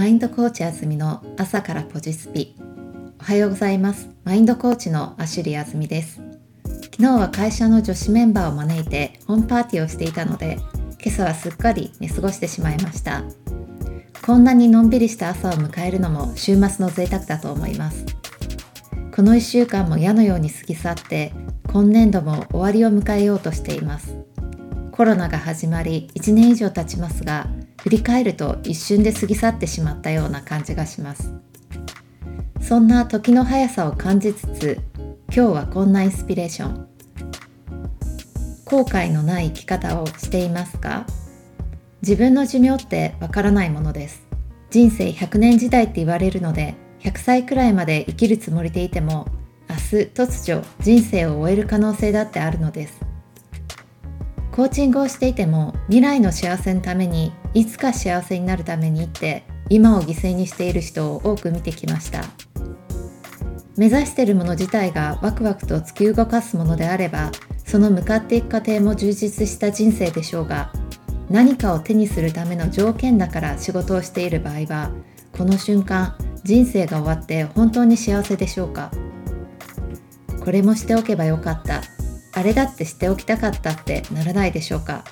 マインドコーチあずみの朝からポジスピ。おはようございます。マインドコーチのアシュリーあずみです。昨日は会社の女子メンバーを招いてホームパーティーをしていたので今朝はすっかり寝過ごしてしまいました。こんなにのんびりした朝を迎えるのも週末の贅沢だと思います。この1週間も矢のように過ぎ去って今年度も終わりを迎えようとしています。コロナが始まり1年以上経ちますが振り返ると一瞬で過ぎ去ってしまったような感じがします。そんな時の速さを感じつつ今日はこんなインスピレーション。後悔のない生き方をしていますか？自分の寿命ってわからないものです。人生100年時代って言われるので100歳くらいまで生きるつもりでいても明日突如人生を終える可能性だってあるのです。コーチングをしていても未来の幸せのためにいつか幸せになるためにって今を犠牲にしている人を多く見てきました。目指しているもの自体がワクワクと突き動かすものであればその向かっていく過程も充実した人生でしょうが何かを手にするための条件だから仕事をしている場合はこの瞬間人生が終わって本当に幸せでしょうか？これもしておけばよかった。あれだってしておきたかったってならないでしょうか。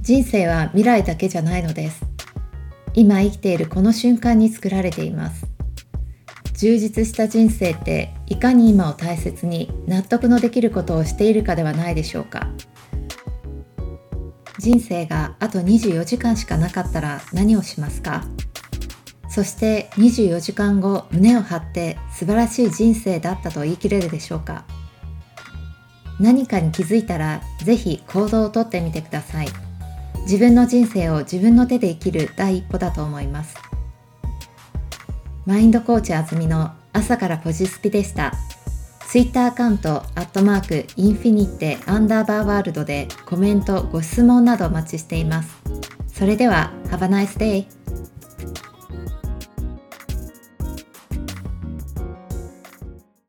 人生は未来だけじゃないのです。今生きているこの瞬間に作られています。充実した人生っていかに今を大切に納得のできることをしているかではないでしょうか。人生があと24時間しかなかったら何をしますか。そして24時間後胸を張って素晴らしい人生だったと言い切れるでしょうか。何かに気づいたらぜひ行動をとってみてください自分の人生を自分の手で生きる第一歩だと思いますマインドコーチあずみの朝からポジスピでしたツイッターアカウント、アットマーク、インフィニッテ、アンダーバーワールドでコメント、ご質問などお待ちしています。それでは、Have a nice day!